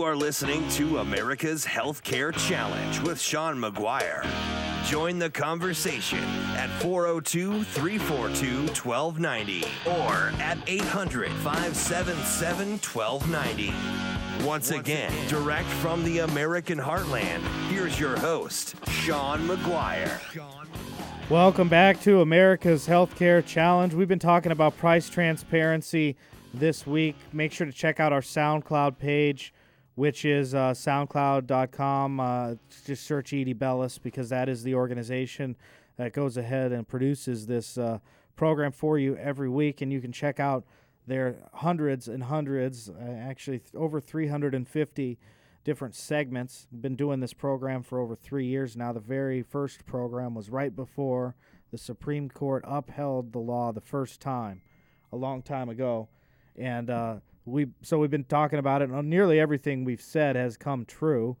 You are listening to America's Healthcare Challenge with Sean McGuire. Join the conversation at 402 342 1290 or at 800 577 1290. Once again, direct from the American heartland, here's your host, Sean McGuire. Welcome back to America's Healthcare Challenge. We've been talking about price transparency this week. Make sure to check out our SoundCloud page which is uh, SoundCloud.com. Uh, just search Edie Bellis because that is the organization that goes ahead and produces this uh, program for you every week. And you can check out their hundreds and hundreds, uh, actually th- over 350 different segments. Been doing this program for over three years now. The very first program was right before the Supreme Court upheld the law the first time, a long time ago. And uh, we so we've been talking about it. And nearly everything we've said has come true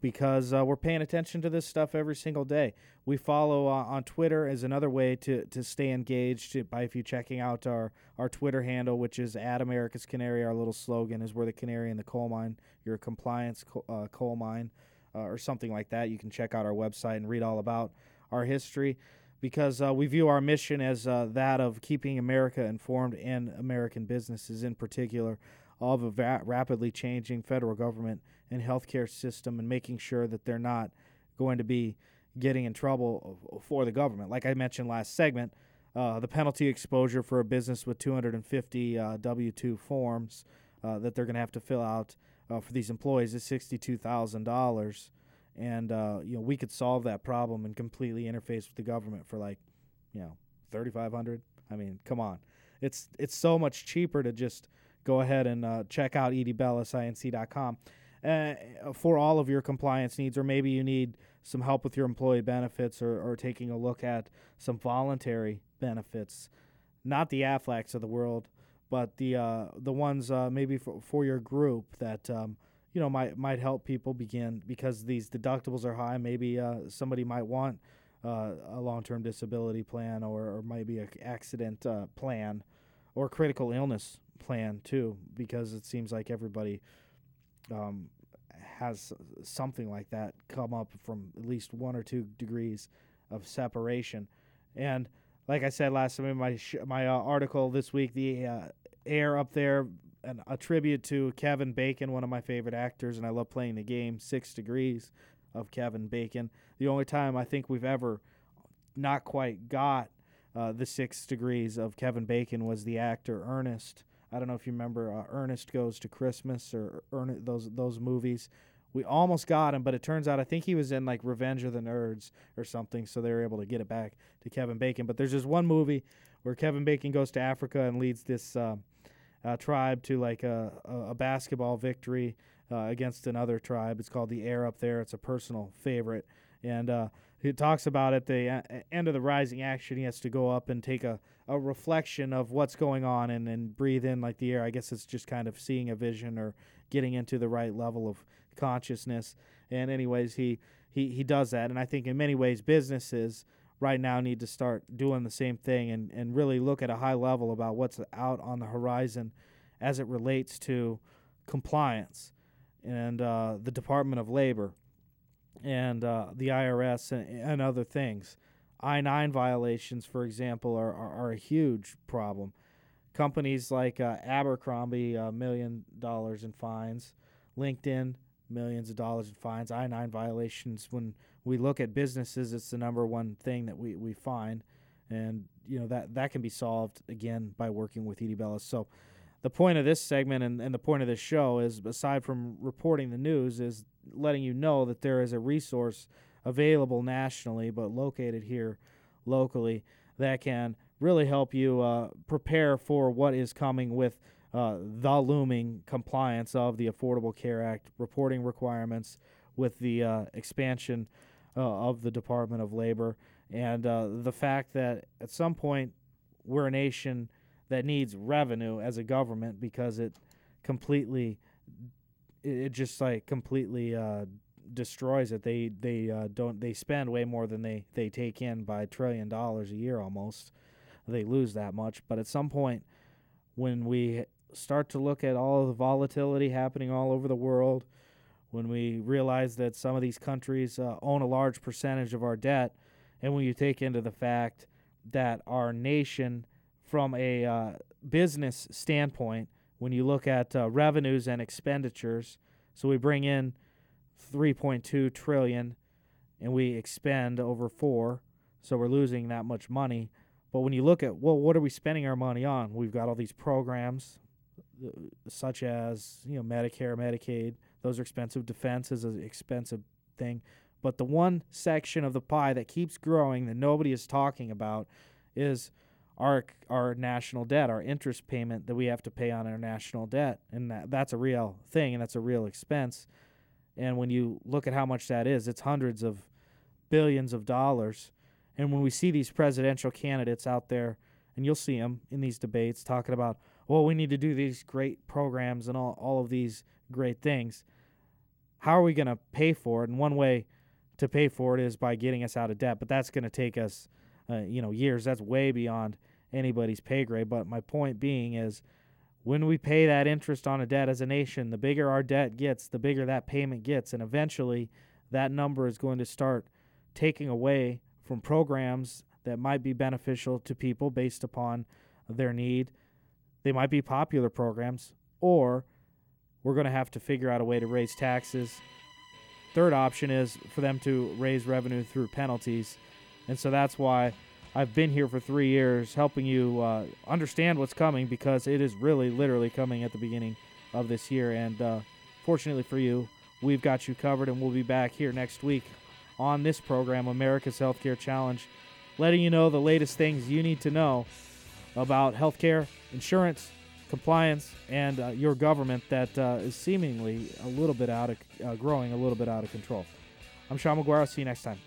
because uh, we're paying attention to this stuff every single day. We follow uh, on Twitter as another way to, to stay engaged by if you checking out our, our Twitter handle, which is at America's Canary. Our little slogan is "We're the canary in the coal mine. Your compliance co- uh, coal mine," uh, or something like that. You can check out our website and read all about our history because uh, we view our mission as uh, that of keeping America informed and American businesses in particular of a va- rapidly changing federal government and healthcare system and making sure that they're not going to be getting in trouble for the government. Like I mentioned last segment, uh, the penalty exposure for a business with 250 uh, W 2 forms uh, that they're going to have to fill out uh, for these employees is $62,000 and uh, you know we could solve that problem and completely interface with the government for like you know 3500 i mean come on. It's it's so much cheaper to just go ahead and uh, check out edbellisinc.com uh, for all of your compliance needs or maybe you need some help with your employee benefits or, or taking a look at some voluntary benefits. Not the aflacs of the world but the uh, the ones uh, maybe for, for your group that um, you know might might help people begin because these deductibles are high. Maybe uh, somebody might want uh, a long-term disability plan or, or maybe an accident uh, plan or critical illness plan too, because it seems like everybody um, has something like that come up from at least one or two degrees of separation. And like I said last time in my sh- my uh, article this week, the uh, air up there an, a tribute to Kevin Bacon, one of my favorite actors, and I love playing the game Six Degrees of Kevin Bacon. The only time I think we've ever not quite got uh, the Six Degrees of Kevin Bacon was the actor Ernest. I don't know if you remember uh, Ernest Goes to Christmas or Ernest, those those movies. We almost got him, but it turns out I think he was in like Revenge of the Nerds or something, so they were able to get it back to Kevin Bacon. But there's just one movie where Kevin Bacon goes to Africa and leads this. Uh, uh, tribe to like a, a basketball victory uh, against another tribe. It's called the Air Up There. It's a personal favorite, and uh, he talks about at the end of the rising action, he has to go up and take a, a reflection of what's going on and, and breathe in like the air. I guess it's just kind of seeing a vision or getting into the right level of consciousness. And anyways, he he he does that, and I think in many ways businesses right now need to start doing the same thing and, and really look at a high level about what's out on the horizon as it relates to compliance and uh, the Department of Labor and uh, the IRS and, and, other things. I 9 violations, for example, are, are, are, a huge problem. Companies like uh, Abercrombie, a million dollars in fines, LinkedIn, millions of dollars in fines, I 9 violations when we look at businesses, it's the number one thing that we, we find. And, you know, that, that can be solved, again, by working with Edie Bellis. So the point of this segment and, and the point of this show is, aside from reporting the news, is letting you know that there is a resource available nationally but located here locally that can really help you uh, prepare for what is coming with uh, the looming compliance of the Affordable Care Act reporting requirements with the uh, expansion uh, of the Department of Labor, and uh, the fact that at some point we're a nation that needs revenue as a government because it completely, it just like completely uh, destroys it. They they uh, don't they spend way more than they they take in by a trillion dollars a year almost. They lose that much, but at some point when we start to look at all of the volatility happening all over the world, when we realize that some of these countries uh, own a large percentage of our debt, and when you take into the fact that our nation, from a uh, business standpoint, when you look at uh, revenues and expenditures, so we bring in 3.2 trillion and we expend over 4, so we're losing that much money. But when you look at well, what are we spending our money on? We've got all these programs, such as you know Medicare, Medicaid. Those are expensive. Defense is an expensive thing. But the one section of the pie that keeps growing that nobody is talking about is our our national debt, our interest payment that we have to pay on our national debt, and that, that's a real thing and that's a real expense. And when you look at how much that is, it's hundreds of billions of dollars. And when we see these presidential candidates out there, and you'll see them in these debates talking about, well, we need to do these great programs and all, all of these great things. How are we going to pay for it? And one way to pay for it is by getting us out of debt, but that's going to take us, uh, you know, years. That's way beyond anybody's pay grade. But my point being is, when we pay that interest on a debt as a nation, the bigger our debt gets, the bigger that payment gets, and eventually that number is going to start taking away from programs that might be beneficial to people based upon their need. They might be popular programs, or we're going to have to figure out a way to raise taxes. Third option is for them to raise revenue through penalties. And so that's why I've been here for three years helping you uh, understand what's coming because it is really, literally coming at the beginning of this year. And uh, fortunately for you, we've got you covered, and we'll be back here next week on this program, America's Healthcare Challenge, letting you know the latest things you need to know about healthcare, insurance, compliance, and uh, your government that uh, is seemingly a little bit out of uh, growing a little bit out of control. I'm Sean McGuire. I'll see you next time.